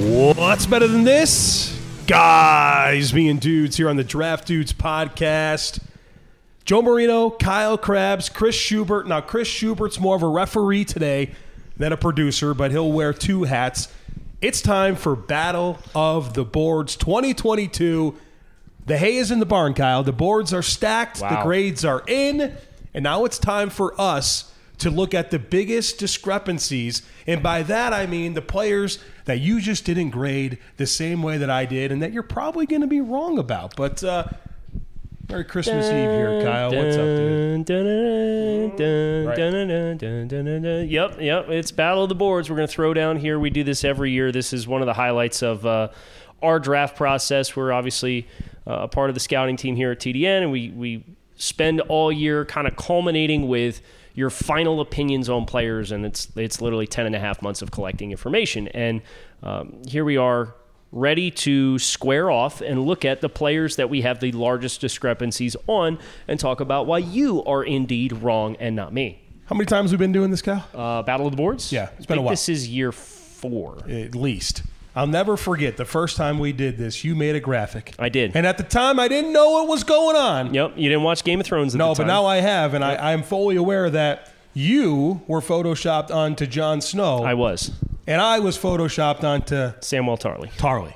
What's better than this? Guys being dudes here on the Draft Dudes podcast. Joe Marino, Kyle Crabbs, Chris Schubert. Now, Chris Schubert's more of a referee today than a producer, but he'll wear two hats. It's time for Battle of the Boards 2022. The hay is in the barn, Kyle. The boards are stacked, the grades are in, and now it's time for us to look at the biggest discrepancies. And by that, I mean the players that you just didn't grade the same way that I did and that you're probably going to be wrong about. But uh, Merry Christmas Eve here, Kyle. What's up, dude? Dun, dun, dun, Right. dun, dun, dun, dun, dun, dun. Yep, yep. It's Battle of the Boards. We're going to throw down here. We do this every year. This is one of the highlights of uh, our draft process. We're obviously uh, a part of the scouting team here at TDN, and we, we spend all year kind of culminating with your final opinions on players, and it's it's literally 10 and a half months of collecting information. And um, here we are ready to square off and look at the players that we have the largest discrepancies on and talk about why you are indeed wrong and not me. How many times have we been doing this, Kyle? Uh, Battle of the Boards? Yeah, it's I been a while. This is year four. At least. I'll never forget the first time we did this. You made a graphic. I did. And at the time, I didn't know what was going on. Yep, you didn't watch Game of Thrones at No, but now I have, and I, I'm fully aware that you were photoshopped onto Jon Snow, I was. and I was photoshopped onto Samuel Tarley. Tarly.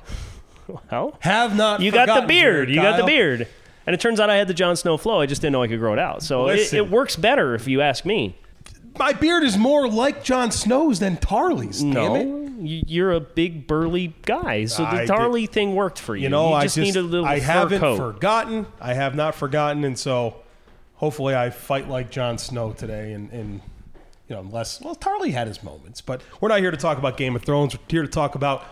How? Have not. You got the beard. You got the beard. And it turns out I had the Jon Snow flow. I just didn't know I could grow it out. So it, it works better if you ask me. My beard is more like Jon Snow's than Tarly's. Damn No, you're a big burly guy, so the I did- Tarly thing worked for you. You know, you I just, just need a little I haven't coat. forgotten. I have not forgotten, and so hopefully I fight like Jon Snow today. And, and you know, unless well, Tarly had his moments, but we're not here to talk about Game of Thrones. We're here to talk about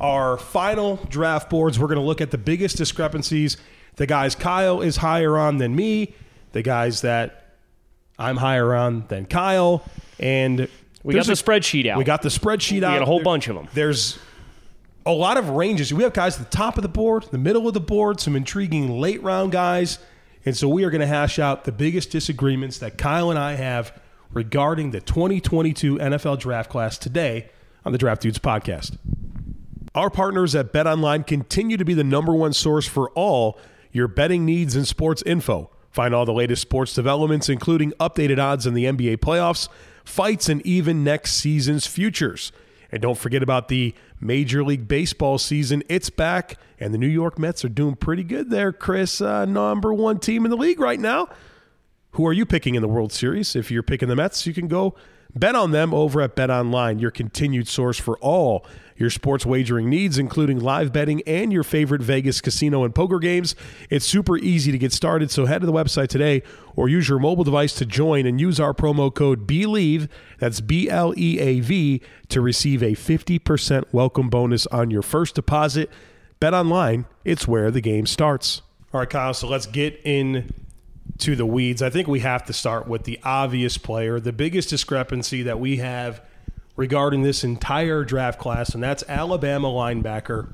our final draft boards. We're going to look at the biggest discrepancies. The guys Kyle is higher on than me. The guys that I'm higher on than Kyle. And We got the spreadsheet out. We got the spreadsheet out. We got a whole There- bunch them. There's a lot of ranges. We have guys at the top of the board, the middle of the board, some intriguing late round guys. And so we are going to hash out the biggest disagreements that Kyle and I have regarding the 2022 NFL draft class today on the Draft Dudes podcast. Our partners at BetOnline continue to be the number one source for all your betting needs and sports info. Find all the latest sports developments, including updated odds in the NBA playoffs, fights, and even next season's futures. And don't forget about the Major League Baseball season. It's back, and the New York Mets are doing pretty good there, Chris. Uh, number one team in the league right now. Who are you picking in the World Series? If you're picking the Mets, you can go bet on them over at Bet Online, your continued source for all your sports wagering needs, including live betting and your favorite Vegas casino and poker games. It's super easy to get started, so head to the website today or use your mobile device to join and use our promo code BELIEVE, that's B L E A V, to receive a 50% welcome bonus on your first deposit. Bet Online, it's where the game starts. All right, Kyle, so let's get in to the weeds, I think we have to start with the obvious player, the biggest discrepancy that we have regarding this entire draft class, and that's Alabama linebacker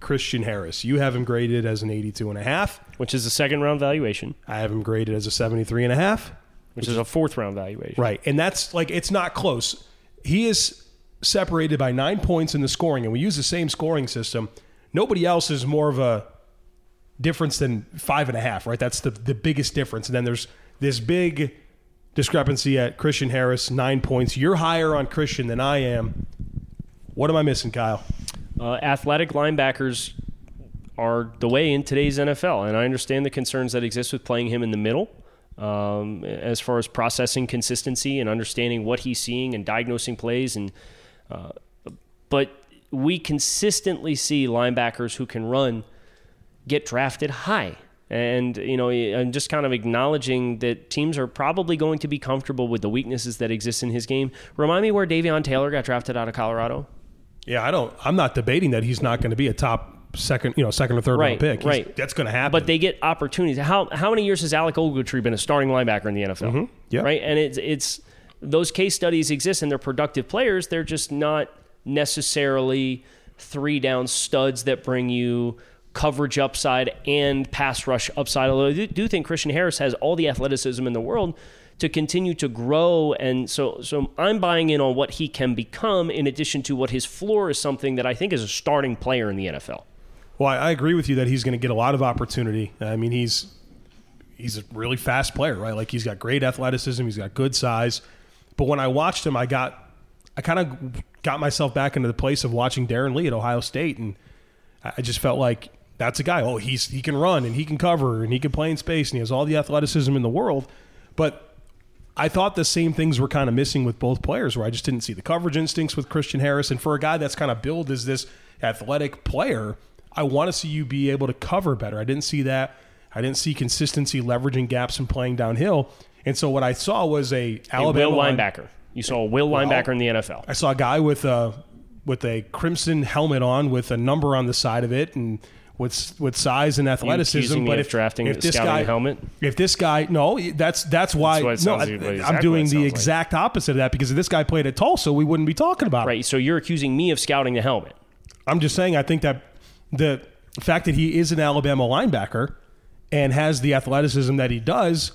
Christian Harris. You have him graded as an 82 and a half. which is a second round valuation, I have him graded as a 73 and a half. which is a fourth round valuation. Right. And that's like it's not close. He is separated by 9 points in the scoring and we use the same scoring system. nobody else is more of a difference than five and a half, right? That's the, the biggest difference. And then there's this big discrepancy at Christian Harris, nine points. You're higher on Christian than I am. What am I missing, Kyle? Uh, athletic linebackers are the way in today's NFL, and I understand the concerns that exist with playing him in the middle. Um, as far as processing consistency and understanding what he's seeing and diagnosing plays, and uh, but we consistently see linebackers who can run get drafted high. And, you know, I'm just kind of acknowledging that teams are probably going to be comfortable with the weaknesses that exist in his game. Remind me where Davion Taylor got drafted out of Colorado. Yeah, I don't. I'm not debating that he's not going to be a top second, you know, second or third Right, round pick. He's- right. that's going to happen. But they get opportunities. How how many years has Alec Ogletree been a starting linebacker in the NFL? Mm-hmm. yeah. Right, and it's it's those case studies exist and they're productive players. They're just not necessarily three down studs that bring you coverage upside and pass rush upside. Although I do- think Christian Harris has all the athleticism in the world to continue to grow and so so I'm buying in on what he can become in addition to what his floor is something that I think is a starting player in the NFL. Well, I agree with you that he's going to get a lot of opportunity. I mean, he's he's a really fast player, right? Like he's got great athleticism, he's got good size. But when I watched him, I got I kind of got myself back into the place of watching Darron Lee at Ohio State, and I just felt like that's a guy. Oh, he's he can run and he can cover and he can play in space and he has all the athleticism in the world. But I thought the same things were kind of missing with both players, where I just didn't see the coverage instincts with Christian Harris. And for a guy that's kind of billed as this athletic player, I want to see you be able to cover better. I didn't see that. I didn't see consistency leveraging gaps and playing downhill. And so what I saw was a A Alabama will line- linebacker. You saw a will linebacker in the NFL. I saw a guy with a with a crimson helmet on with a number on the side of it and with with size and athleticism. but if drafting- if this guy helmet? if this guy no, that's that's why That's no, sounds I, exactly I'm doing the sounds like. exact opposite of that because if this guy played at Tulsa, we wouldn't be talking about it. Right. So you're accusing me of scouting the helmet. I'm just saying I think that the fact that he is an Alabama linebacker and has the athleticism that he does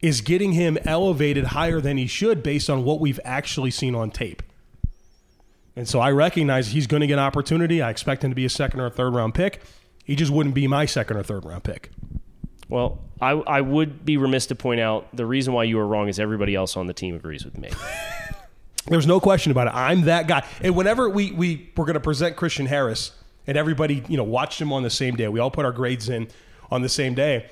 is getting him elevated higher than he should based on what we've actually seen on tape. And so I recognize he's going to get an opportunity. I expect him to be a second or a third round pick. He just wouldn't be my second or third round pick. Well, I, I would be remiss to point out the reason why you were wrong is everybody else on the team agrees with me. There's no question about it. I'm that guy. And whenever we we were going to present Christian Harris, and everybody you know watched him on the same day, we all put our grades in on the same day.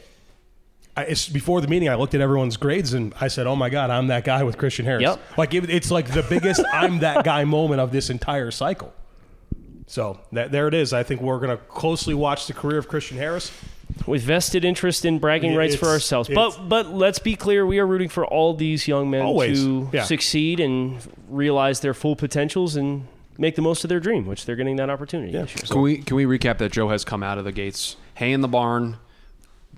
I, it's before the meeting. I looked at everyone's grades and I said, "Oh my God, I'm that guy with Christian Harris." Yep. Like it, it's like the biggest "I'm that guy" moment of this entire cycle. So that, there it is. I think we're going to closely watch the career of Christian Harris. with vested interest in bragging rights for ourselves. But but let's be clear, we are rooting for all these young men Always, to yeah. succeed and realize their full potentials and make the most of their dream, which they're getting that opportunity this year. Can we can we recap that Joe has come out of the gates, hay in the barn,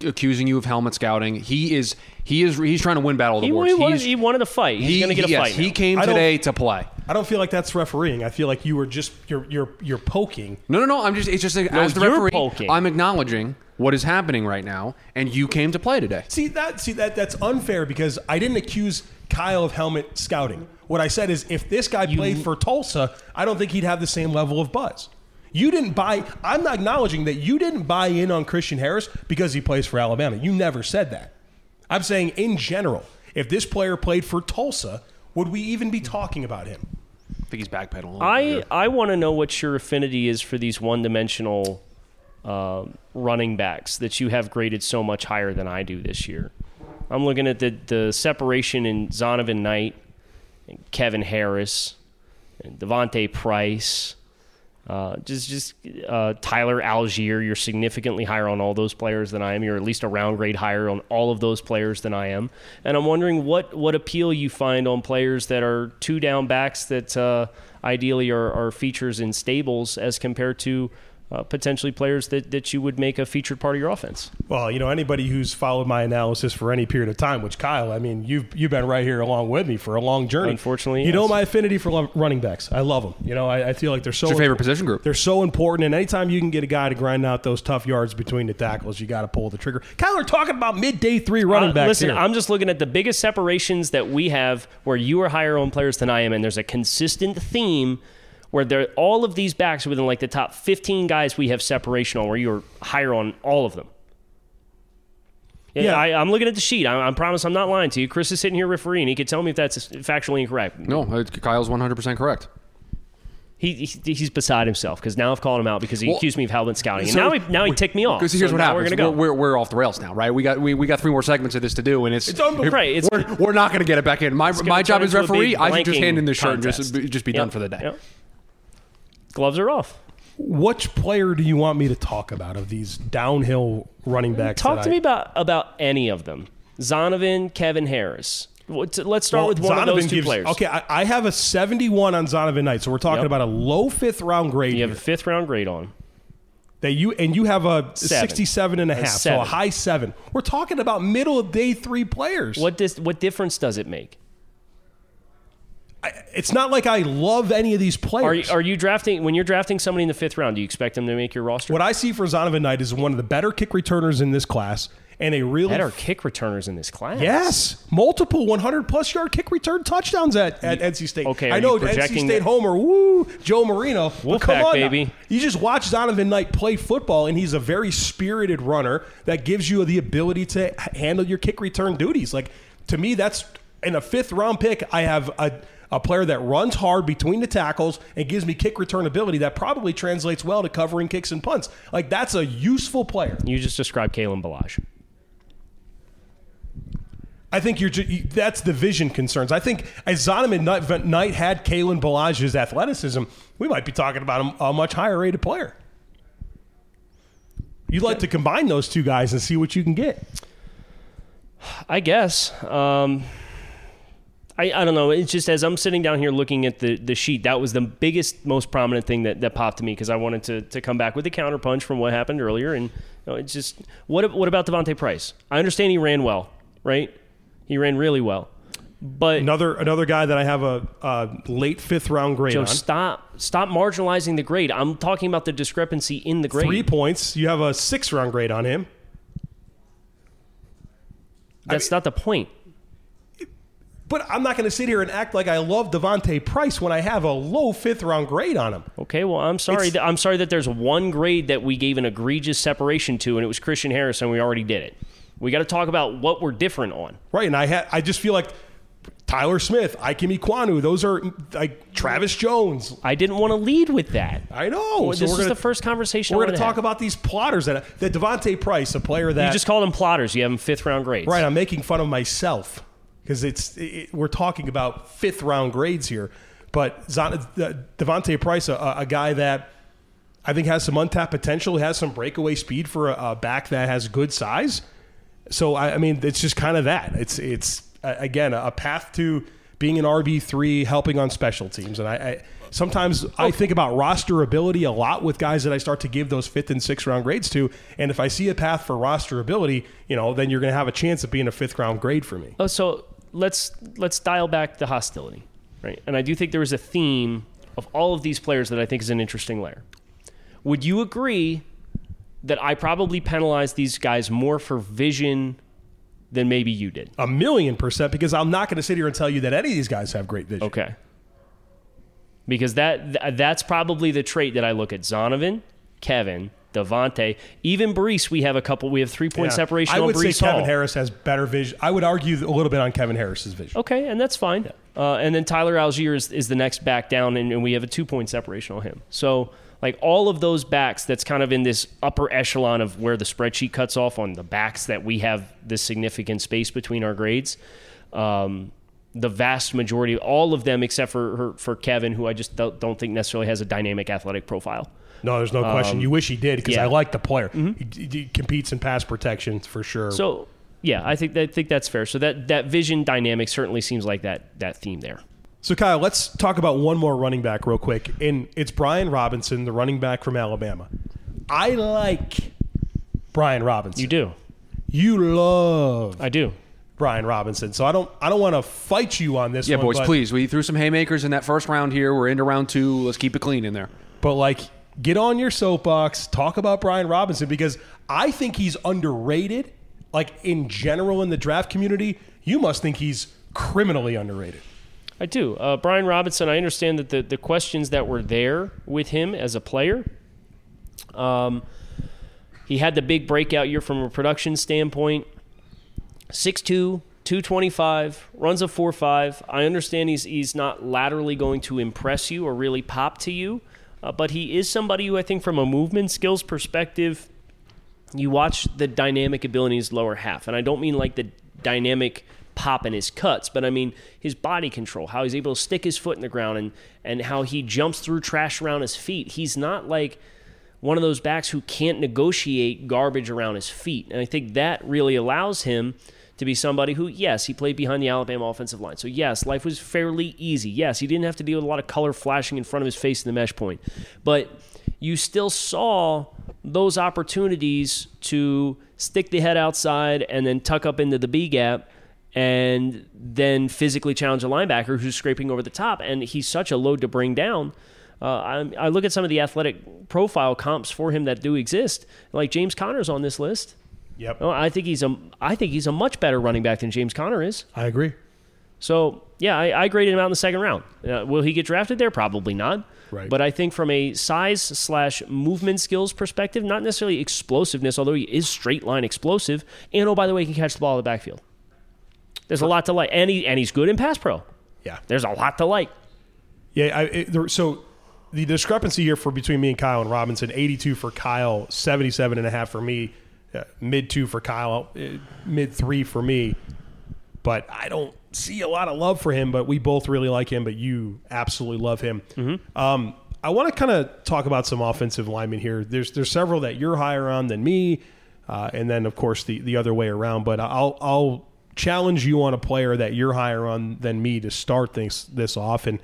accusing you of helmet scouting. He is he is he's trying to win battle of the He, boards. he wanted, He's- he wanted a fight. He's he- going to get a yes, fight. He came today to play. I don't feel like that's refereeing. I feel like you were just you're you're you're poking. No, no, no. I'm just it's just like, as the referee, poking. I'm acknowledging what is happening right now, and you came to play today. See that? See that? That's unfair because I didn't accuse Kyle of helmet scouting. What I said is, if this guy played for Tulsa, I don't think he'd have the same level of buzz. You didn't buy. I'm not acknowledging that you didn't buy in on Christian Harris because he plays for Alabama. You never said that. I'm saying in general, if this player played for Tulsa, would we even be talking about him? I think he's backpedaling. I. I want to know what your affinity is for these one dimensional uh, running backs that you have graded so much higher than I do this year. I'm looking at the, the separation in Zonovan Knight, and Kevin Harris, and D'Vonte Price. Uh, just just uh, Tyler Allgeier, you're significantly higher on all those players than I am. You're at least a round grade higher on all of those players than I am. And I'm wondering what, what appeal you find on players that are two down backs that uh, ideally are, are features in stables as compared to uh, potentially players that, that you would make a featured part of your offense. Well, you know, anybody who's followed my analysis for any period of time, which Kyle, I mean, you've you've been right here along with me for a long journey. Unfortunately, you know my affinity for lo- running backs. I love them. You know, I, I feel like they're so What's your favorite position group? They're so important, and anytime you can get a guy to grind out those tough yards between the tackles, you got to pull the trigger. Kyle, we're talking about midday three running Uh, backs listen, here. I'm just looking at the biggest separations that we have where you are higher on players than I am, and there's a consistent theme where there all of these backs are within like the top 15 guys we have separation on, where you're higher on all of them. Yeah, Yeah. I, I'm looking at the sheet. I, I promise I'm not lying to you. Chris is sitting here refereeing. He could tell me if that's factually incorrect. No, uh, Kyle's 100% correct. He, he he's beside himself because now I've called him out because he Well, accused me of helmet scouting, and so- now he now he ticked me off. Because here's So what happens. We're gonna go. We're, we're, off the rails now, right? We got we, we got three more segments of this to do, and it's, It's unbe- Right, it's- we're, we're not going to get it back in. My my job as referee, I should just hand in this shirt and just be- just be Yep, done for the day. yep. Gloves are off. Which player do you want me to talk about of these downhill running backs? Talk to I- me about about any of them. Zonovan, Kevin Harris. Let's start Well, with one of those two gives- players. Okay, I, I have a 71 on Zonovan Knight, so we're talking Yep. about a low fifth round grade. You have a fifth round grade on. that you and you have a Seven. 67 and a A half, so a high seven. We're talking about middle of day three players. What dis- what difference does it make? It's not like I love any of these Are players. you, are you drafting when you're drafting somebody in the fifth round? Do you expect them to make your roster? what I see for Zonovan Knight is one of the better kick returners in this class, and a really better kick returners in this class? Yes, multiple 100 plus yard kick return touchdowns at, at NC State. Okay, I know NC State homer, woo, Joe Marino. Wolfpack, come on, now. baby. You just watch Zonovan Knight play football, and he's a very spirited runner that gives you the ability to handle your kick return duties. Like to me, that's in a fifth round pick. I have a. A player that runs hard between the tackles and gives me kick return ability that probably translates well to covering kicks and punts. Like that's a useful player. You just described Kalen Ballage. I think you're. ju- That's the vision concerns. I think as Zonovan Knight, Knight had Kalen Ballage's athleticism, we might be talking about a, a much higher rated player. You'd like to combine those two guys and see what you can get. I guess. Um, I, I don't know. It's just as I'm sitting down here looking at the, the sheet, that was the biggest, most prominent thing that, that popped to me because I wanted to, to come back with a counterpunch from what happened earlier. And you know, it's just what what about D'Vonte Price? I understand he ran well, right? He ran really well, but Another another guy that I have a, a late fifth round grade Joe, on. stop stop marginalizing the grade. I'm talking about the discrepancy in the grade. Three points. You have a six round grade on him. That's not the point. But I'm not going to sit here and act like I love D'Vonte Price when I have a low fifth round grade on him. Okay, well, I'm sorry. It's- That, I'm sorry that there's one grade that we gave an egregious separation to, and it was Christian Harris, and we already did it. We got to talk about what we're different on. Right, and I had I just feel like Tyler Smith, Ikem Ekwonu, those are like Travis Jones. I didn't want to lead with that. I know. Well, so this is gonna, the first conversation We're going to talk have. about these plotters that that D'Vonte Price, a player that You just called them plotters. You have them fifth round grades. right. I'm making fun of myself because it's it, we're talking about fifth round grades here, but Zon, uh, D'Vonte Price, a, a guy that I think has some untapped potential, has some breakaway speed for a, a back that has good size. So I, I mean, it's just kind of that. It's it's uh, again a path to being an RB three, helping on special teams, and I. I Sometimes I think about roster ability a lot with guys that I start to give those fifth and sixth round grades to, and if I see a path for roster ability, you know, then you're going to have a chance of being a fifth round grade for me. Oh, so let's let's dial back the hostility, right? And I do think there is a theme of all of these players that I think is an interesting layer. Would you agree that I probably penalized these guys more for vision than maybe you did? A million percent, because I'm not going to sit here and tell you that any of these guys have great vision. Okay. Because that th- that's probably the trait that I look at Zonovan, Kevin, D'Vonte, even Breece. We have a couple. We have three point Yeah. separation. I on would say Breece Kevin Harris has better vision. I would argue a little bit on Kevin Harris's vision. Okay, and that's fine. Uh, and then Tyler Allgeier is, is the next back down, and, and we have a two point separation on him. So, like all of those backs, that's kind of in this upper echelon of where the spreadsheet cuts off on the backs that we have this significant space between our grades. Um, the vast majority, all of them, except for for Kevin, who I just don't think necessarily has a dynamic athletic profile. No, there's no question. you wish he did because Um, yeah. Mm-hmm. I like the player. He, he competes in pass protection for sure. So, yeah, I think that, I think that's fair. So that that vision dynamic certainly seems like that that theme there. So, Kyle, let's talk about one more running back real quick. And it's Brian Robinson, the running back from Alabama. I like Brian Robinson. You do, You love I do. Brian Robinson. So I don't I don't want to fight you on this Yeah, one. boys, but, please. We threw some haymakers in that first round here. We're into round two. Let's keep it clean in there. But like get on your soapbox, talk about Brian Robinson because I think he's underrated. Like in general in the draft community, you must think he's criminally underrated. I do. Uh, Brian Robinson, I understand that the, the questions that were there with him as a player, um, he had the big breakout year from a production standpoint. 6'2, 225, runs a 4'5. I understand he's, he's not laterally going to impress you or really pop to you, uh, but he is somebody who I think, from a movement skills perspective, you watch the dynamic ability in his lower half. And I don't mean like the dynamic pop in his cuts, but I mean his body control, how he's able to stick his foot in the ground and, and how he jumps through trash around his feet. He's not like one of those backs who can't negotiate garbage around his feet. And I think that really allows him to be somebody who, yes, he played behind the Alabama offensive line. So, yes, life was fairly easy. Yes, he didn't have to deal with a lot of color flashing in front of his face in the mesh point. But you still saw those opportunities to stick the head outside and then tuck up into the B gap and then physically challenge a linebacker who's scraping over the top. And he's such a load to bring down. Uh, I, I, look at some of the athletic profile comps for him that do exist. Like James Conner's on this list. Yep. Oh, I think he's a I think he's a much better running back than James Conner is. I agree. So yeah, I, I graded him out in the second round. Uh, will he get drafted there? Probably not. Right. But I think from a size slash movement skills perspective, not necessarily explosiveness, although he is straight line explosive. And oh, by the way, he can catch the ball in the backfield. There's a lot to like, and he and he's good in pass pro. Yeah. There's a lot to like. Yeah. I, it, there, so the discrepancy here for between me and Kyle and Robinson, 82 for Kyle, 77 and a half for me, uh, mid two for Kyle, uh, mid three for me. But I don't see a lot of love for him. But we both really like him. But you absolutely love him. Um, I want to kind of talk about some offensive linemen here. There's there's several that you're higher on than me, uh, and then of course the the other way around. But I'll I'll challenge you on a player that you're higher on than me to start things this off. And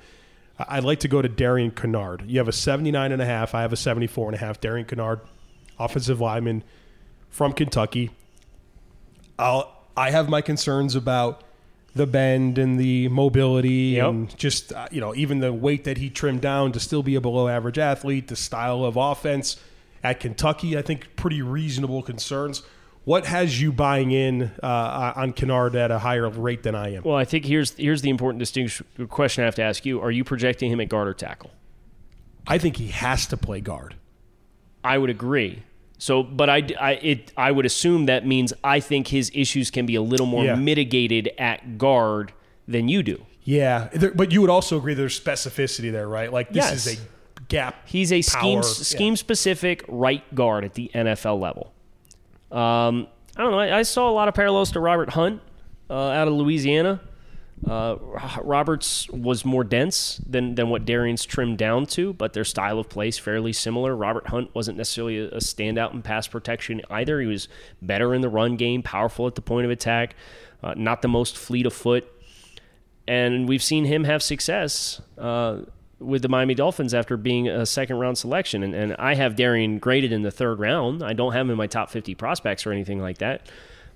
I'd like to go to Darian Kinnard. You have a 79 and a half. I have a 74 and a half. Darian Kinnard, offensive lineman from Kentucky. I'll I have my concerns about the bend and the mobility Yep. and just uh, you know even the weight that he trimmed down to still be a below average athlete, the style of offense at Kentucky, I think pretty reasonable concerns. What has you buying in uh, on Kinnard at a higher rate than I am? Well, I think here's here's the important distinction question I have to ask you: Are you projecting him at guard or tackle? I think he has to play guard. I would agree. So, but I, I, it, I would assume that means I think his issues can be a little more Yeah. mitigated at guard than you do. Yeah, there, but you would also agree there's specificity there, right? Like this Yes. is a gap. He's a scheme power- scheme specific right guard at the NFL level. Um, I don't know. I, I saw a lot of parallels to Robert Hunt uh, out of Louisiana. Uh, Roberts was more dense than, than what Darian's trimmed down to, but their style of play is fairly similar. Robert Hunt wasn't necessarily a, standout in pass protection either. He was better in the run game, powerful at the point of attack, uh, not the most fleet of foot. And we've seen him have success uh, with the Miami Dolphins after being a second round selection. And, and I have Darian graded in the third round. I don't have him in my top 50 prospects or anything like that.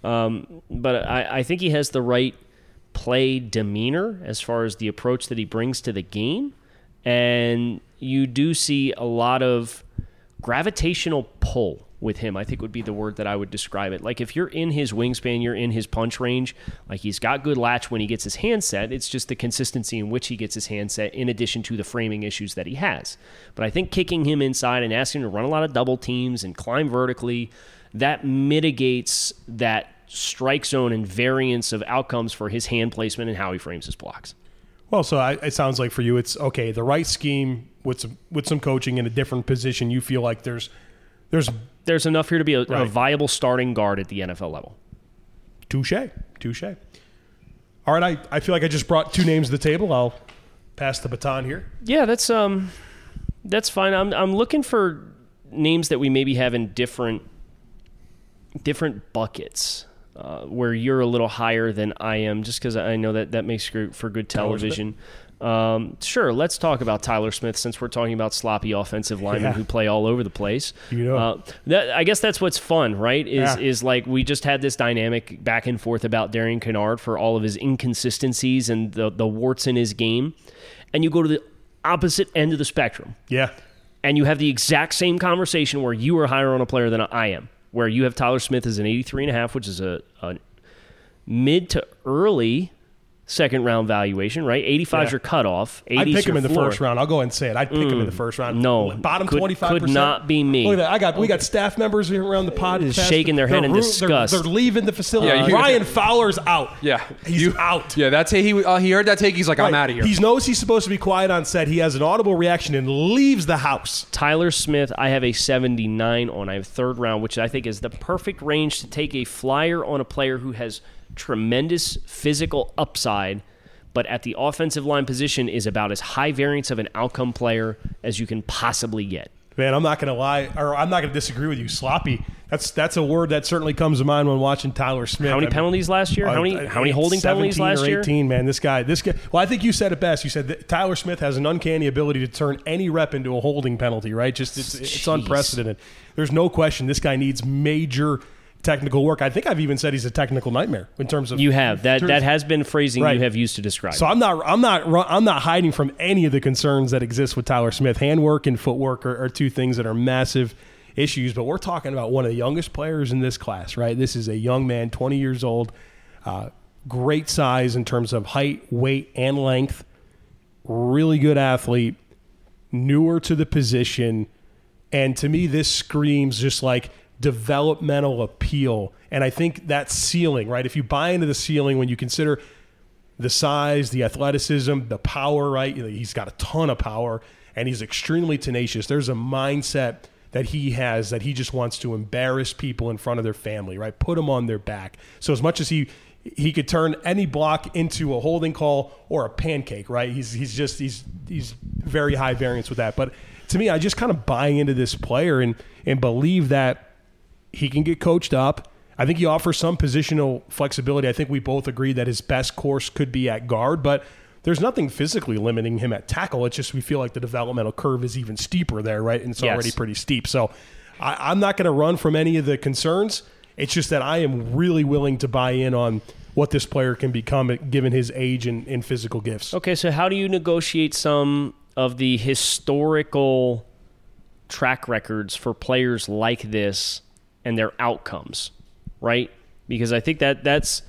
Um, but I, I think he has the right play demeanor as far as the approach that he brings to the game. And you do see a lot of gravitational pull with him, I think would be the word that I would describe it. Like if you're in his wingspan, you're in his punch range, like he's got good latch when he gets his hand set. It's just the consistency in which he gets his hand set in addition to the framing issues that he has. But I think kicking him inside and asking him to run a lot of double teams and climb vertically, that mitigates that strike zone and variance of outcomes for his hand placement and how he frames his blocks. Well, so I, it sounds like for you, it's okay. The right scheme with some with some coaching in a different position, you feel like there's there's There's enough here to be a, a viable starting guard at the NFL level. touche, touche. All right, I, I feel like I just brought two names to the table. I'll pass the baton here. Yeah, that's um, that's fine. I'm I'm looking for names that we maybe have in different different buckets. Uh, where you're a little higher than I am, just because I know that that makes for, good television. Um, sure, let's talk about Tyler Smith since we're talking about sloppy offensive linemen Yeah. who play all over the place. You know. uh, that, I guess that's what's fun, right? Is Yeah. is like we just had this dynamic back and forth about Darian Kinnard for all of his inconsistencies and the the warts in his game, and you go to the opposite end of the spectrum Yeah, and you have the exact same conversation where you are higher on a player than I am, where you have Tyler Smith as an 83 and a half, which is a, a mid to early second round valuation, right? 85 is your cutoff. 80 I'd pick him in the floor. first round. I'll go ahead and say it. I'd pick him in the first round. No. bottom Could- twenty five. could not be me. Look at that. I got we got staff members around the pod Just past- shaking their head they're in ru- disgust. They're, they're leaving the facility. Yeah, you- Ryan Fowler's out. Yeah, he's You- out. Yeah, that's he. Uh, he heard that take. He's like, I'm out of here. He knows he's supposed to be quiet on set. He has an audible reaction and leaves the house. Tyler Smith, I have a 79 on. I have third round, which I think is the perfect range to take a flyer on a player who has tremendous physical upside, but at the offensive line position is about as high variance of an outcome player as you can possibly get. Man, I'm not going to lie, or I'm not going to disagree with you. Sloppy. That's that's a word that certainly comes to mind when watching Tyler Smith. How many I mean, penalties last year? How many uh, how many holding 17 penalties last year? 18, man. This guy, this guy. Well, I think you said it best. You said that Tyler Smith has an uncanny ability to turn any rep into a holding penalty. Right? Just it's, it's unprecedented. There's no question. This guy needs major technical work. I think I've even said he's a technical nightmare in terms of You have that. That has been phrasing Right. you have used to describe. So I'm not I'm not I'm not hiding from any of the concerns that exist with Tyler Smith. Handwork and footwork are, are two things that are massive issues. But we're talking about one of the youngest players in this class, right? This is a young man, 20 years old, uh, great size in terms of height, weight, and length. Really good athlete, newer to the position, and to me, this screams just like developmental appeal. And I think that ceiling, right? If you buy into the ceiling when you consider the size, the athleticism, the power, right? He's got a ton of power and he's extremely tenacious. There's a mindset that he has that he just wants to embarrass people in front of their family, right? Put them on their back. So as much as he he could turn any block into a holding call or a pancake, right? He's he's just he's he's very high variance with that. But to me, I just kind of buy into this player and and believe that he can get coached up. I think he offers some positional flexibility. I think we both agree that his best course could be at guard, but there's nothing physically limiting him at tackle. It's just we feel like the developmental curve is even steeper there, right? And it's Yes. already pretty steep. So I, I'm not going to run from any of the concerns. It's just that I am really willing to buy in on what this player can become given his age and, and physical gifts. Okay, so how do you negotiate some of the historical track records for players like this and their outcomes, right? Because I think that that's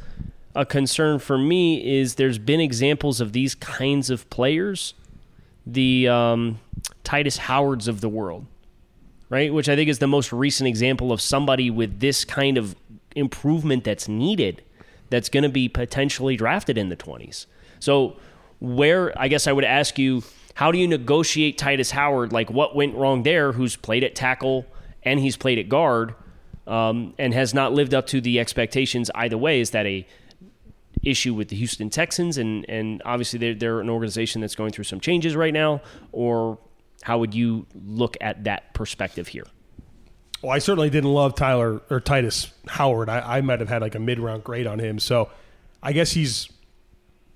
a concern for me is there's been examples of these kinds of players, the um, Tytus Howards of the world, right? Which I think is the most recent example of somebody with this kind of improvement that's needed that's going to be potentially drafted in the 20s. So, where I guess I would ask you, how do you negotiate Tytus Howard? Like, what went wrong there? Who's played at tackle and he's played at guard um, and has not lived up to the expectations either way? Is that a issue with the Houston Texans and and obviously they're, they're an organization that's going through some changes right now, or how would you look at that perspective here? Well, I certainly didn't love Tyler or Tytus Howard. I, I might have had like a mid round grade on him. So I guess he's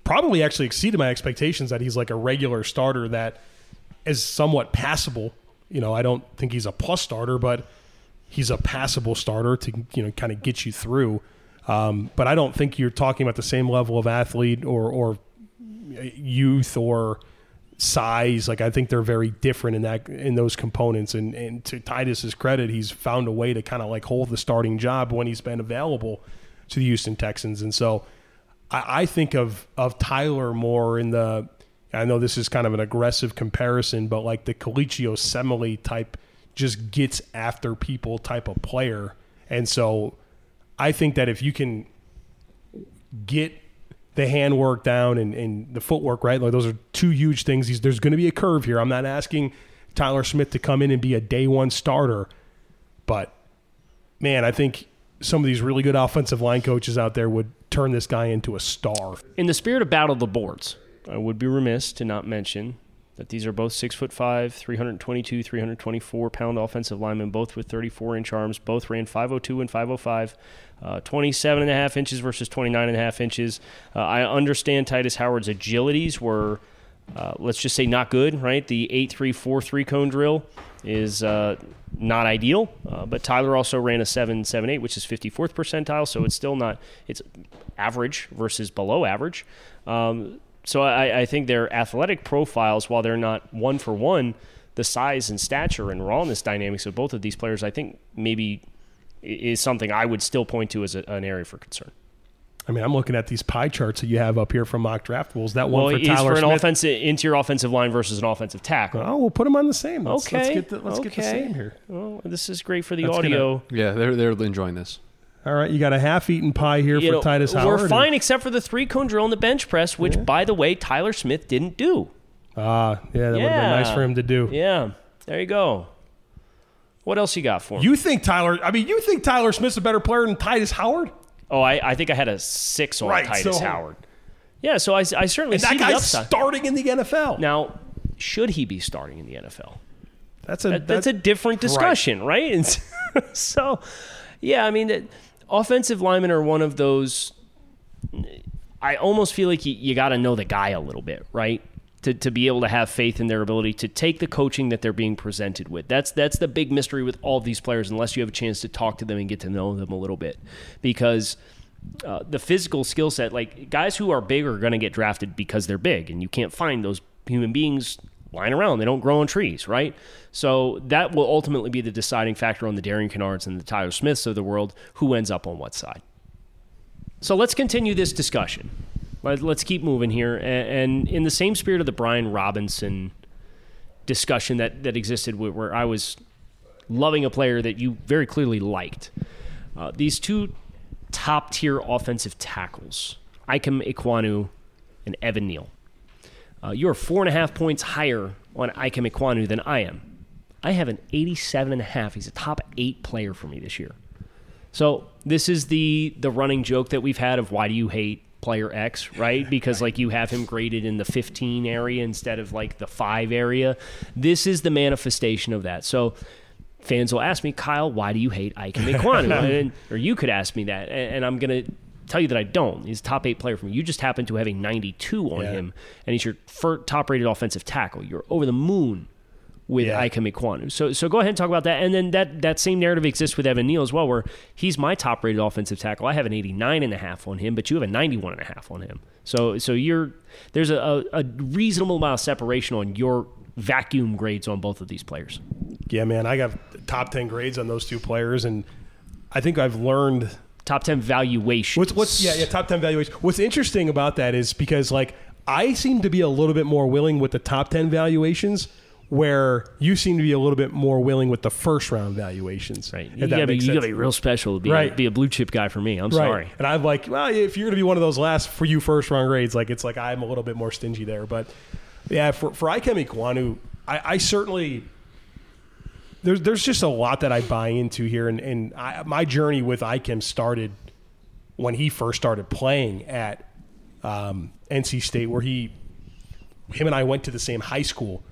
probably actually exceeded my expectations that he's like a regular starter that is somewhat passable. You know, I don't think he's a plus starter, but he's a passable starter to, you know, kind of get you through. Um, but I don't think you're talking about the same level of athlete or, or youth or size. Like I think they're very different in that in those components. And and to Tytus's credit, he's found a way to kind of like hold the starting job when he's been available to the Houston Texans. And so I, I think of of Tyler more in the. I know this is kind of an aggressive comparison, but like the Kelechi Osemele type, just gets after people type of player. And so I think that if you can get the handwork down and, and the footwork right, like those are two huge things. There's going to be a curve here. I'm not asking Tyler Smith to come in and be a day one starter, but man, I think some of these really good offensive line coaches out there would turn this guy into a star. In the spirit of battle of the boards, I would be remiss to not mention that these are both six foot five, 322, 324 pound offensive linemen, both with 34 inch arms. Both ran 502 and 505, uh, 27 and a half inches versus 29 and a half inches. Uh, I understand Tytus Howard's agilities were, uh, let's just say, not good. Right, the eight three four three cone drill is uh, not ideal. Uh, but Tyler also ran a 778, which is 54th percentile, so it's still not it's average versus below average. Um, so I, I think their athletic profiles, while they're not one for one, the size and stature and rawness dynamics of both of these players, I think maybe is something I would still point to as a, an area for concern. I mean, I'm looking at these pie charts that you have up here from mock draft rules. That one Well, for Tyler for an Smith. offensive interior offensive line versus an offensive tackle. Oh, we'll put them on the same. Let's, okay, let's get the, let's okay. get the same here. Well, this is great for the That's gonna- audio. Yeah, they're they're enjoying this. All right, you got a half-eaten pie here You for know, Tytus Howard. we're fine except for the three cone drill and the bench press, which, by the way, Tyler Smith didn't do. Ah, yeah, that would have been nice for him to do. Yeah, there you go. What else you got for him? You think Tyler? I mean, you think Tyler Smith's a better player than Tytus Howard? oh, I, I think I had a six on Right, Tytus so- Howard. Yeah, so I, I certainly And see that guy's starting in the NFL. now, should he be starting in the NFL? that's a That, that's a different discussion, right? And so- so, yeah, I mean, that offensive linemen are one of those. I almost feel like you, you got to know the guy a little bit, right? To, to be able to have faith in their ability to take the coaching that they're being presented with. That's that's the big mystery with all these players, unless you have a chance to talk to them and get to know them a little bit, because uh, the physical skill set, like guys who are big are going to get drafted because they're big, and you can't find those human beings lying around. They don't grow on trees, right? So that will ultimately be the deciding factor on the Darian Kinnards and the Tyler Smiths of the world who ends up on what side. So let's continue this discussion. Let, us keep moving here. And, in the same spirit of the Brian Robinson discussion that, that existed where, where I was loving a player that you very clearly liked, uh, these two top tier offensive tackles, Ikem Ekwonu and Evan Neal. Uh, you're four and a half points higher on Ikem Ekwonu than I am. I have an 87 and a half. He's a top eight player for me this year. So this is the the running joke that we've had of why do you hate player X, right? Because like you have him graded in the 15 area instead of like the 5 area. This is the manifestation of that. So fans will ask me, Kyle, why do you hate Ikem Ekwonu? and, or you could ask me that, and, and I'm gonna tell you that I don't. He's a top eight player for me. You just happen to have a 92 on Yeah. him, and he's your top rated offensive tackle. You're over the moon with Yeah. Ikem Ekwonu. So so go ahead and talk about that. And then that that same narrative exists with Evan Neal as well, where he's my top rated offensive tackle. I have an 89 and a half on him, but you have a 91 and a half on him. So so you're there's a, a, a reasonable amount of separation on your vacuum grades on both of these players. Yeah, man, I got top ten grades on those two players, and I think I've learned Top 10 valuation. what's what's yeah yeah top ten valuation. What's interesting about that is because like I seem to be a little bit more willing with the top ten valuations. Where you seem to be a little bit more willing with the first round valuations, Right. You gotta, be, you gotta be real special to be, Right. a, be a blue chip guy for me. I'm Right. sorry. And I'm like, well, if you're going to be one of those last for you first round grades, like it's like I'm a little bit more stingy there. But yeah, for for Ikem I, I certainly there's there's just a lot that I buy into here, and and I, my journey with Ikem started when he first started playing at um, NC State, where he him and I went to the same high school.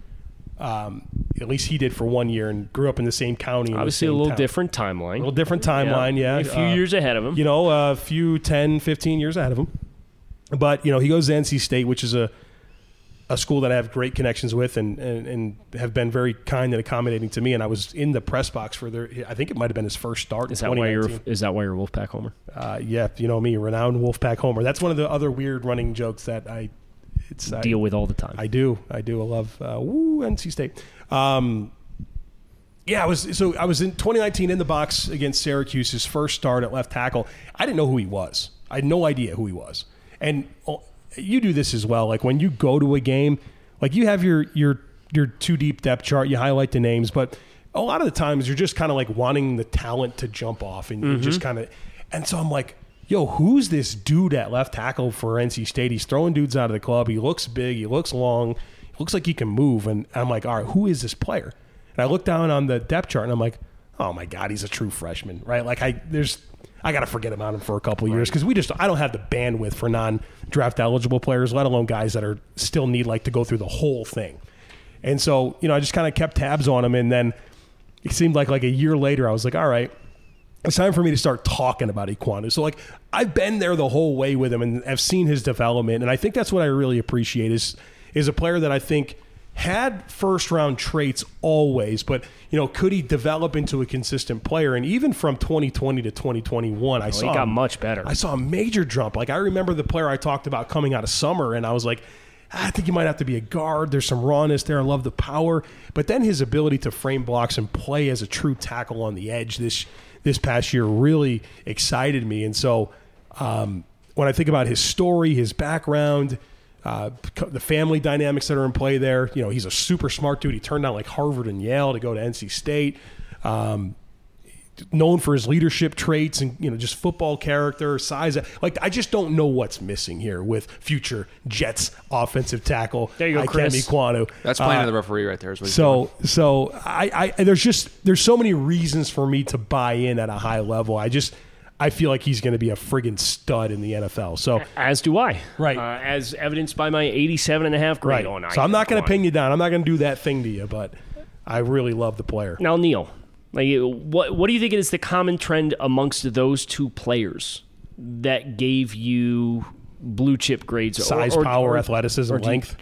Um, at least he did for one year, and grew up in the same county. Obviously, a little town. different timeline. A little different timeline, yeah. A few Uh, years ahead of him. you know, a few 10, 15 years ahead of him. But, you know, he goes to NC State, which is a, a school that I have great connections with and, and, and have been very kind and accommodating to me. And I was in the press box for their, I think it might have been his first start is that why you're is that why you're Wolfpack homer? Uh, yeah, you know me, renowned Wolfpack Homer. That's one of the other weird running jokes that I, it's, I, Deal with all the time. I do. I do. I love uh, woo NC State. Um, yeah, I was so I was in 2019 in the box against Syracuse, his first start at left tackle. I didn't know who he was. I had no idea who he was. And oh, you do this as well. Like when you go to a game, like you have your your your two deep depth chart, you highlight the names, but a lot of the times you're just kind of like wanting the talent to jump off, and you just mm-hmm. kind of. And so I'm like, yo, who's this dude at left tackle for NC State? He's throwing dudes out of the club. He looks big. He looks long. He looks like he can move. And I'm like, all right, who is this player? And I look down on the depth chart and I'm like, oh my God, he's a true freshman, right? Like I there's I gotta forget about him for a couple years because we just I don't have the bandwidth for non draft eligible players, let alone guys that are still need like to go through the whole thing. And so, you know, I just kind of kept tabs on him and then it seemed like like a year later I was like, all right, it's time for me to start talking about Ekwonu. So like I've been there the whole way with him and I've seen his development, and I think that's what I really appreciate is is a player that I think had first round traits always, but you know, could he develop into a consistent player? And even from 2020 to 2021, I saw he got much better. I saw a major jump. Like I remember the player I talked about coming out of summer, and I was like, I think he might have to be a guard. There's some rawness there. I love the power, but then his ability to frame blocks and play as a true tackle on the edge this this past year really excited me. And so, um, when I think about his story, his background, uh, the family dynamics that are in play there, you know, he's a super smart dude. He turned out like Harvard and Yale to go to NC State. Um, known for his leadership traits and you know just football character, size. Like I just don't know what's missing here with future Jets offensive tackle. There you go, Ikemi Chris. Kwanu. That's playing Uh, to the referee right there. Is what he's doing. so so I, I there's just there's so many reasons for me to buy in at a high level. I just I feel like he's going to be a friggin' stud in the NFL. So As do I. Right. Uh, as evidenced by my 87 and a half grade right. on So I'm not going to pin you down. I'm not going to do that thing to you, but I really love the player. Now, Neal, like, what what do you think is the common trend amongst those two players that gave you blue chip grades? or- Size, or- power, or- athleticism, or do you- length.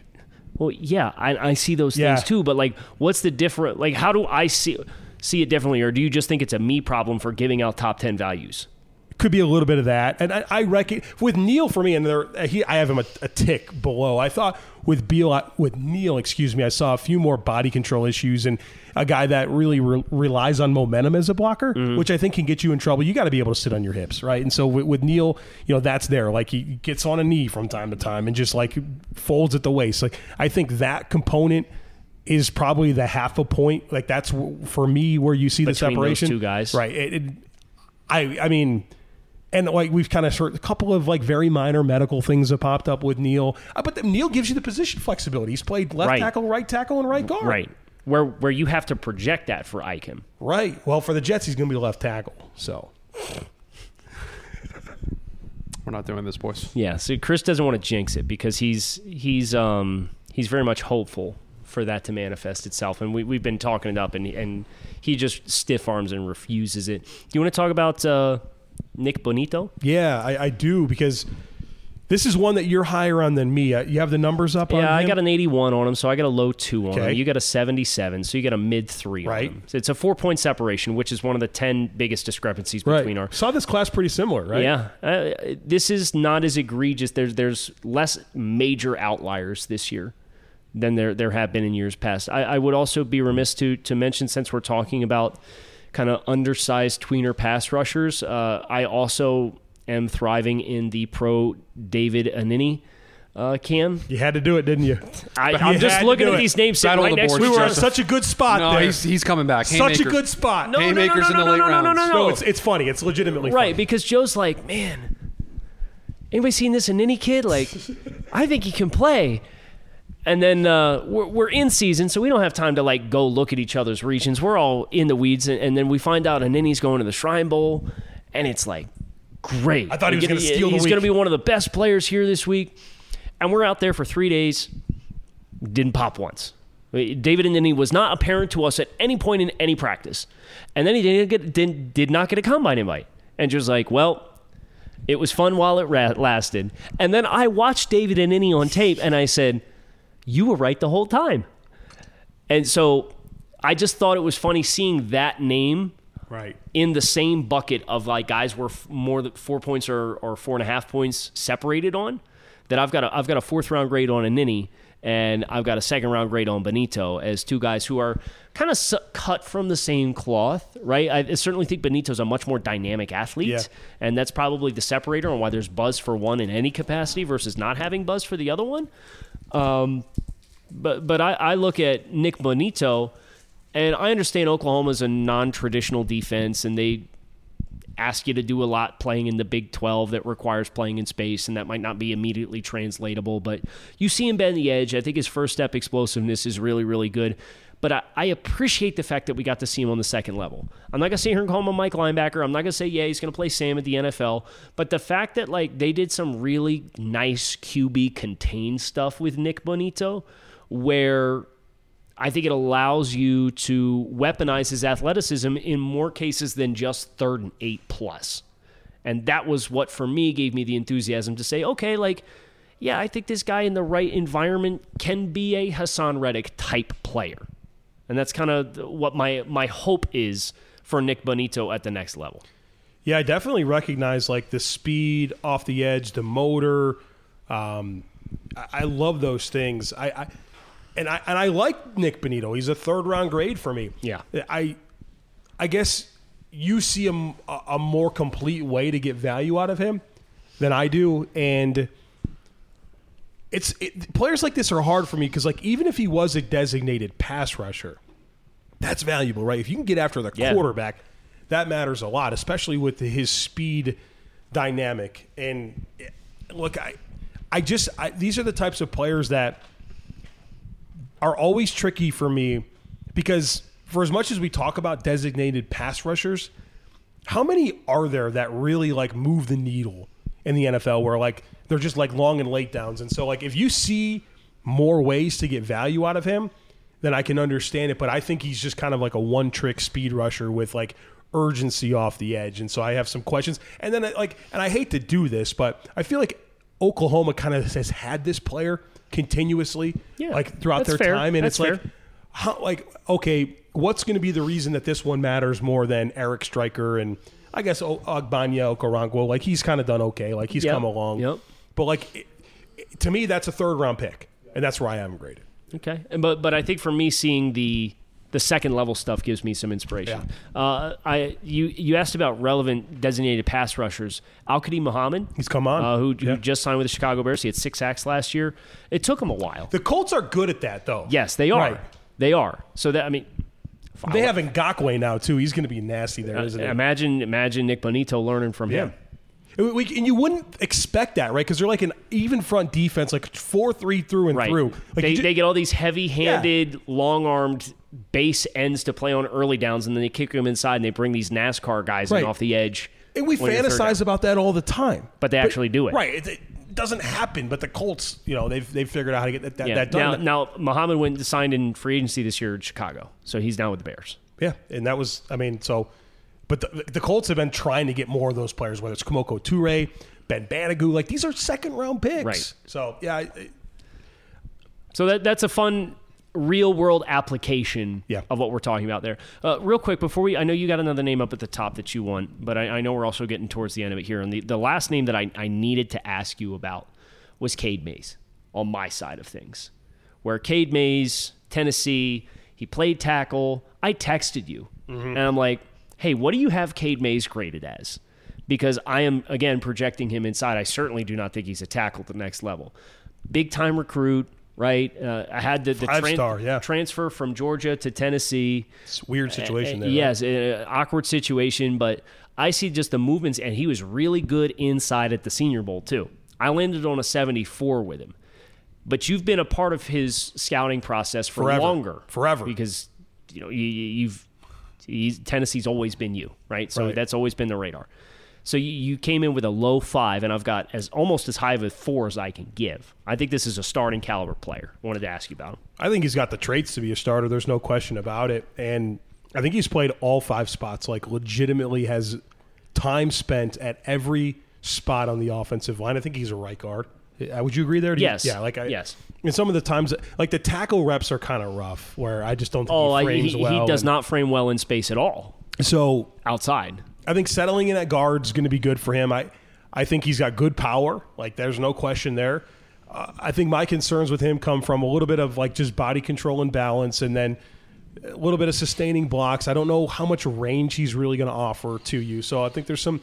well, yeah, I, I see those Yeah. things too. But like, what's the different? Like, how do I see see it differently, or do you just think it's a me problem for giving out top ten values? Could be a little bit of that. And I, I reckon with Neal for me, and there, he, I have him a, a tick below. I thought with Beal, with Neal, excuse me, I saw a few more body control issues and a guy that really re- relies on momentum as a blocker, mm-hmm. which I think can get you in trouble. You got to be able to sit on your hips, right? And so with, with Neal, you know, that's there. Like he gets on a knee from time to time and just like folds at the waist. Like I think that component. Is probably the half a point. Like that's w- for me where you see the Between those separation. two guys. right? It, it, I I mean, and like we've kind of sort a couple of like very minor medical things have popped up with Neal, uh, but the, Neal gives you the position flexibility. He's played left Right. tackle, right tackle, and right guard. Right. Where where you have to project that for Ikem. right. Well, for the Jets, he's going to be left tackle. So We're not doing this, boys. Yeah, so Chris doesn't want to jinx it because he's he's um he's very much hopeful for that to manifest itself, and we we've been talking it up, and and he just stiff arms and refuses it. Do you want to talk about uh, Nik Bonitto? yeah, I, I do because this is one that you're higher on than me. Uh, You have the numbers up. on Yeah, I got an 81 on him, so I got a low two on Okay. him. You got a 77, so you got a mid three Right. on him. So it's a four point separation, which is one of the 10 biggest discrepancies right. between our Saw this class pretty similar, right? Yeah, uh, this is not as egregious. There's there's less major outliers this year than there there have been in years past. I, I would also be remiss to to mention since we're talking about kind of undersized tweener pass rushers. Uh, I also am thriving in the pro David Anenih uh, cam. You had to do it, didn't you? I, You I'm just looking at it. these names sitting right the next to We each were in such a good spot No, there. he's, he's coming back. such a good spot. No, no, no, no, no, no, no, no, no, No, no. it's it's funny. It's legitimately Right, funny. because Joe's like, man, anybody seen this in any kid? Like, I think he can play. And then uh, we're, we're in season, so we don't have time to like go look at each other's regions. We're all in the weeds, and, and then we find out Anenih's going to the Shrine Bowl, and it's like, great. I thought he was gonna steal the He's going to be one of the best players here this week, and we're out there for three days. Didn't pop once. David Anenih was not apparent to us at any point in any practice, and then he didn't get didn't, did not get a combine invite, and just like, well, it was fun while it ra- lasted. And then I watched David Anenih on tape, and I said, "You were right the whole time." And so I just thought it was funny seeing that name right. in the same bucket of like guys were f- more than four points or, or four and a half points separated on. That I've got a I've got a fourth round grade on Anenih and I've got a second round grade on Bonitto as two guys who are kind of su- cut from the same cloth, right? I certainly think Bonitto's a much more dynamic athlete, Yeah. and that's probably the separator on why there's buzz for one in any capacity versus not having buzz for the other one. Um, but but I, I look at Nik Bonitto, and I understand Oklahoma's a non-traditional defense, and they ask you to do a lot playing in the Big 12 that requires playing in space, and that might not be immediately translatable. But you see him bend the edge. I think his first step explosiveness is really, really good. But I, I appreciate the fact that we got to see him on the second level. I'm not gonna sit here and call him a Mike linebacker. I'm not gonna say yeah he's gonna play Sam at the NFL. But the fact that like they did some really nice QB contained stuff with Nik Bonitto, where I think it allows you to weaponize his athleticism in more cases than just third and eight plus. And that was what, for me, gave me the enthusiasm to say, okay, like, yeah, I think this guy in the right environment can be a Haason Reddick type player. And that's kind of what my, my hope is for Nik Bonitto at the next level. Yeah, I definitely recognize like the speed off the edge, the motor. Um, I, I love those things. I, I and I and I like Nik Bonitto. He's a third round grade for me. Yeah. I I guess you see a more complete way to get value out of him. than I do, and it's it, players like this are hard for me because like even if he was a designated pass rusher, that's valuable, right? If you can get after the Yeah. quarterback, that matters a lot, especially with his speed dynamic. And eh, look, I, I just I, these are the types of players that are always tricky for me because for as much as we talk about designated pass rushers, how many are there that really like move the needle in the NFL where like they're just like long and late downs? And so like if you see more ways to get value out of him, then I can understand it. But I think he's just kind of like a one trick speed rusher with like urgency off the edge. And so I have some questions. And then I, like and I hate to do this, but I feel like Oklahoma kind of has had this player continuously Yeah, like throughout their fair. time and That's it's like how like okay, what's going to be the reason that this one matters more than Eric Striker and I guess Ogbonnia Okoronkwo? Like he's kind of done okay, like he's Yep. come along. Yep. But like it, it- to me, that's a third round pick, and that's where I am graded. Okay, and but but I think for me, seeing the the second level stuff gives me some inspiration. Uh, I you you asked about relevant designated pass rushers. Al-Quadin Muhammad, He's come on. uh, who, Yeah. who just signed with the Chicago Bears. He had six sacks last year. It took him a while. The Colts are good at that, though. yes, they are. Right. They are. So that I mean, They have Ngakoue now too. He's going to be nasty there, uh, isn't he? imagine imagine Nik Bonitto learning from Yeah. him. And we- and you wouldn't expect that, right? Because they're like an even front defense, like four three through and Right. through. Like they, you ju- they get all these heavy-handed, long-armed base ends to play on early downs, and then they kick them inside, and they bring these NASCAR guys Right. in off the edge. and we when you're third fantasize about that all the time, But they actually do it. Right? It, it doesn't happen, but the Colts, you know, they've they've figured out how to get that, that, Yeah. that done. now Muhammad went signed in free agency this year in Chicago, so he's now with the Bears. Yeah, and that was, I mean, so, but the, the Colts have been trying to get more of those players, whether it's Kemoko Turay, Ben Banogu, like these are second round picks. Right. So yeah, I- So that that's a fun real world application Yeah. of what we're talking about there. Uh, real quick before we, I know you got another name up at the top that you want, but I, I know we're also getting towards the end of it here. And the, the last name that I, I needed to ask you about was Cade Mays on my side of things, where Cade Mays, Tennessee, he played tackle. I texted you, and I'm like, hey, what do you have Cade Mays graded as? Because I am again projecting him inside. I certainly do not think he's a tackle at the next level. Big time recruit, right? Uh, I had the, the star, yeah. transfer from Georgia to Tennessee. it's weird situation there. Uh, Yes, uh, awkward situation, but I see just the movements, and he was really good inside at the Senior Bowl too. I landed on a 74 with him, but you've been a part of his scouting process for Forever. longer, Forever. because you know you, you've he's, Tennessee's always been you, right? So Right. that's always been the radar. So you, you came in with a low five, and I've got as almost as high of a four as I can give. I think this is a starting caliber player. I wanted to ask you about him. I think he's got the traits to be a starter. There's no question about it. And I think he's played all five spots, like legitimately has time spent at every spot on the offensive line. I think he's a right guard. Uh, Would you agree there? Do you- Yes. Yeah. Like I, Yes. And some of the times, like the tackle reps are kind of rough, where I just don't think Oh, he I, he, well. he does and- not frame well in space at all So outside. I think settling in at guard is going to be good for him. I, I think he's got good power. Like there's no question there. Uh, I think my concerns with him come from a little bit of like just body control and balance, and then a little bit of sustaining blocks. I don't know how much range he's really going to offer to you. So I think there's some,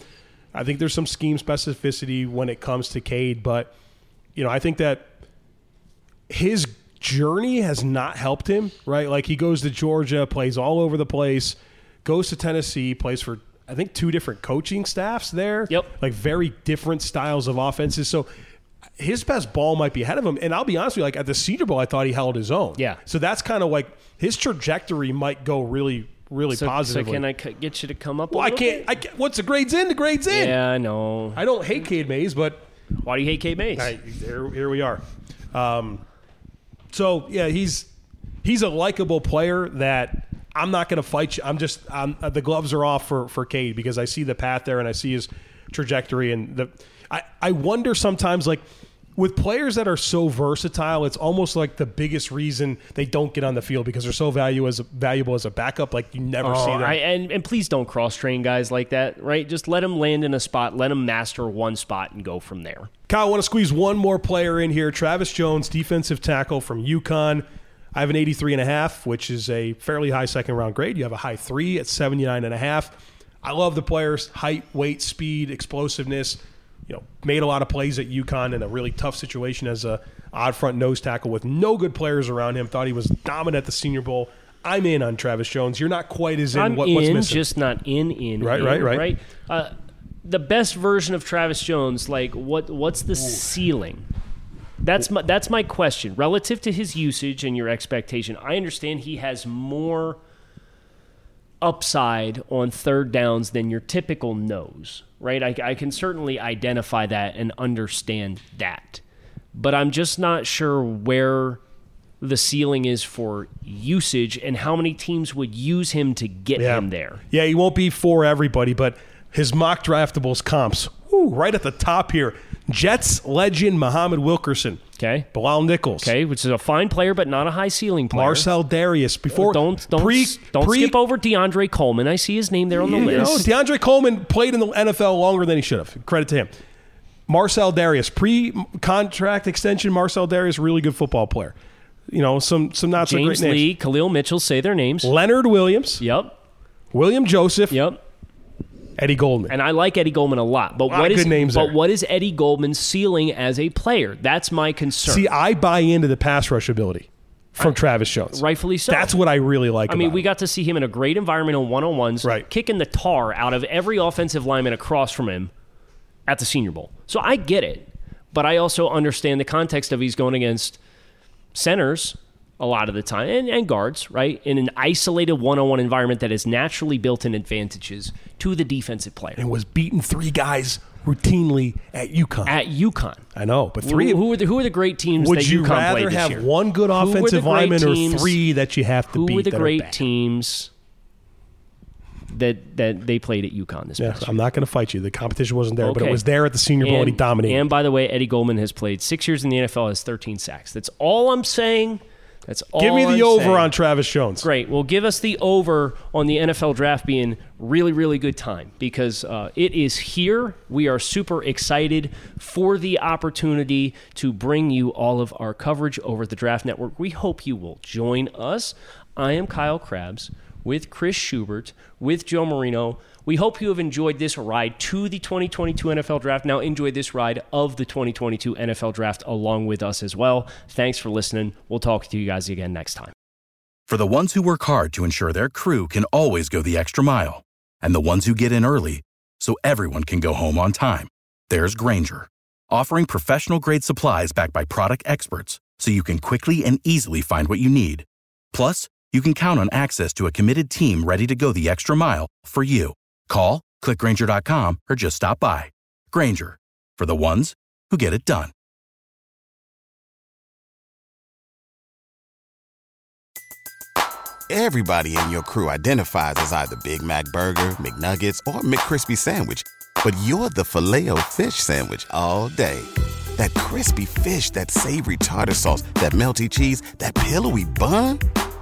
I think there's some scheme specificity when it comes to Cade, but you know I think that his journey has not helped him, right? Like he goes to Georgia, plays all over the place, goes to Tennessee, plays for I think two different coaching staffs there. Yep. Like very different styles of offenses. So his best ball might be ahead of him. And I'll be honest with you, like at the Senior Bowl, I thought he held his own. Yeah. So that's kind of like his trajectory might go really, really So, so can I get you to come up? a well, I can't? I can't. What's the grades in? The grades in. Yeah, I know. I don't hate Cade Mays, but Why do you hate Cade Mays? Here, here we are. Um, so yeah, he's he's a likable player that I'm not going to fight you. I'm just I'm, uh, the gloves are off for for Cade because I see the path there and I see his trajectory and the I I wonder sometimes like with players that are so versatile, it's almost like the biggest reason they don't get on the field because they're so value as valuable as a backup. Like you never see Oh, them. I, and, and please don't cross train guys like that, right? Just let them land in a spot, let them master one spot, and go from there. Kyle, I want to squeeze one more player in here. Travis Jones, defensive tackle from UConn. I have an 83 and a half, which is a fairly high second round grade. You have a high three at 79 and a half. I love the players' height, weight, speed, explosiveness. you know, made a lot of plays at UConn in a really tough situation as a odd front nose tackle with no good players around him. Thought he was dominant at the Senior Bowl. I'm in on Travis Jones. You're not quite as in. I'm what, in, what's missing? just not in, in, Right, in, right, right. right. Uh, the best version of Travis Jones, like what? What's the ceiling? That's my that's my question relative to his usage and your expectation. I understand he has more upside on third downs than your typical nose, right? I, I can certainly identify that and understand that, but I'm just not sure where the ceiling is for usage and how many teams would use him to get Yeah. him there. Yeah, he won't be for everybody, but his Mockdraftable's comps, right at the top here. Jets legend Muhammad Wilkerson, Okay. Bilal Nichols, Okay, which is a fine player, but not a high ceiling player. Marcell Dareus. Before don't don't pre, don't pre, skip over DeAndre Coleman. I see his name there on the You know, list. DeAndre Coleman played in the NFL longer than he should have. Credit to him. Marcell Dareus, pre-contract extension. Marcell Dareus, really good football player. You know, some some not so great James names. Lee, Khalil Mitchell, say their names. Leonard Williams, Yep, William Joseph, yep. Eddie Goldman. And I like Eddie Goldman a lot. But Lot what is names but there. what is Eddie Goldman's ceiling as a player? That's my concern. See, I buy into the pass rush ability from Travis Jones. Rightfully so. That's what I really like. I mean, we him. got to see him in a great environment on one on ones, Right. kicking the tar out of every offensive lineman across from him at the Senior Bowl. So I get it, but I also understand the context of he's going against centers a lot of the time and, and guards, right? In an isolated one on one environment that has naturally built in advantages to the defensive player. and was beating three guys routinely at UConn. At UConn. I know, but three. Who, who are the who are the great teams would that you UConn rather have year? one good Who offensive lineman teams- or three that you have to Who beat? were the great teams that that they played at UConn this Yeah, past year? I'm not going to fight you. The competition wasn't there, but it was there at the Senior Bowl, and, he dominated. And by the way, Eddie Goldman has played six years in the NFL, has 13 sacks. That's all I'm saying. That's all. Give me the I'm over saying. on Travis Jones. Great. Well, give us the over on the NFL draft being really, really good time because uh, it is here. We are super excited for the opportunity to bring you all of our coverage over the Draft Network. We hope you will join us. I am Kyle Crabbs with Chris Schubert, with Joe Marino. We hope you have enjoyed this ride to the 2022 NFL Draft. Now, enjoy this ride of the 2022 NFL Draft along with us as well. Thanks for listening. We'll talk to you guys again next time. For the ones who work hard to ensure their crew can always go the extra mile, and the ones who get in early so everyone can go home on time, there's Grainger, offering professional grade supplies backed by product experts so you can quickly and easily find what you need. Plus, you can count on access to a committed team ready to go the extra mile for you. Call, clickgrainger.com, or just stop by. Grainger, for the ones who get it done. Everybody in your crew identifies as either Big Mac Burger, McNuggets, or McCrispy Sandwich. But you're the filet fish Sandwich all day. That crispy fish, that savory tartar sauce, that melty cheese, that pillowy bun.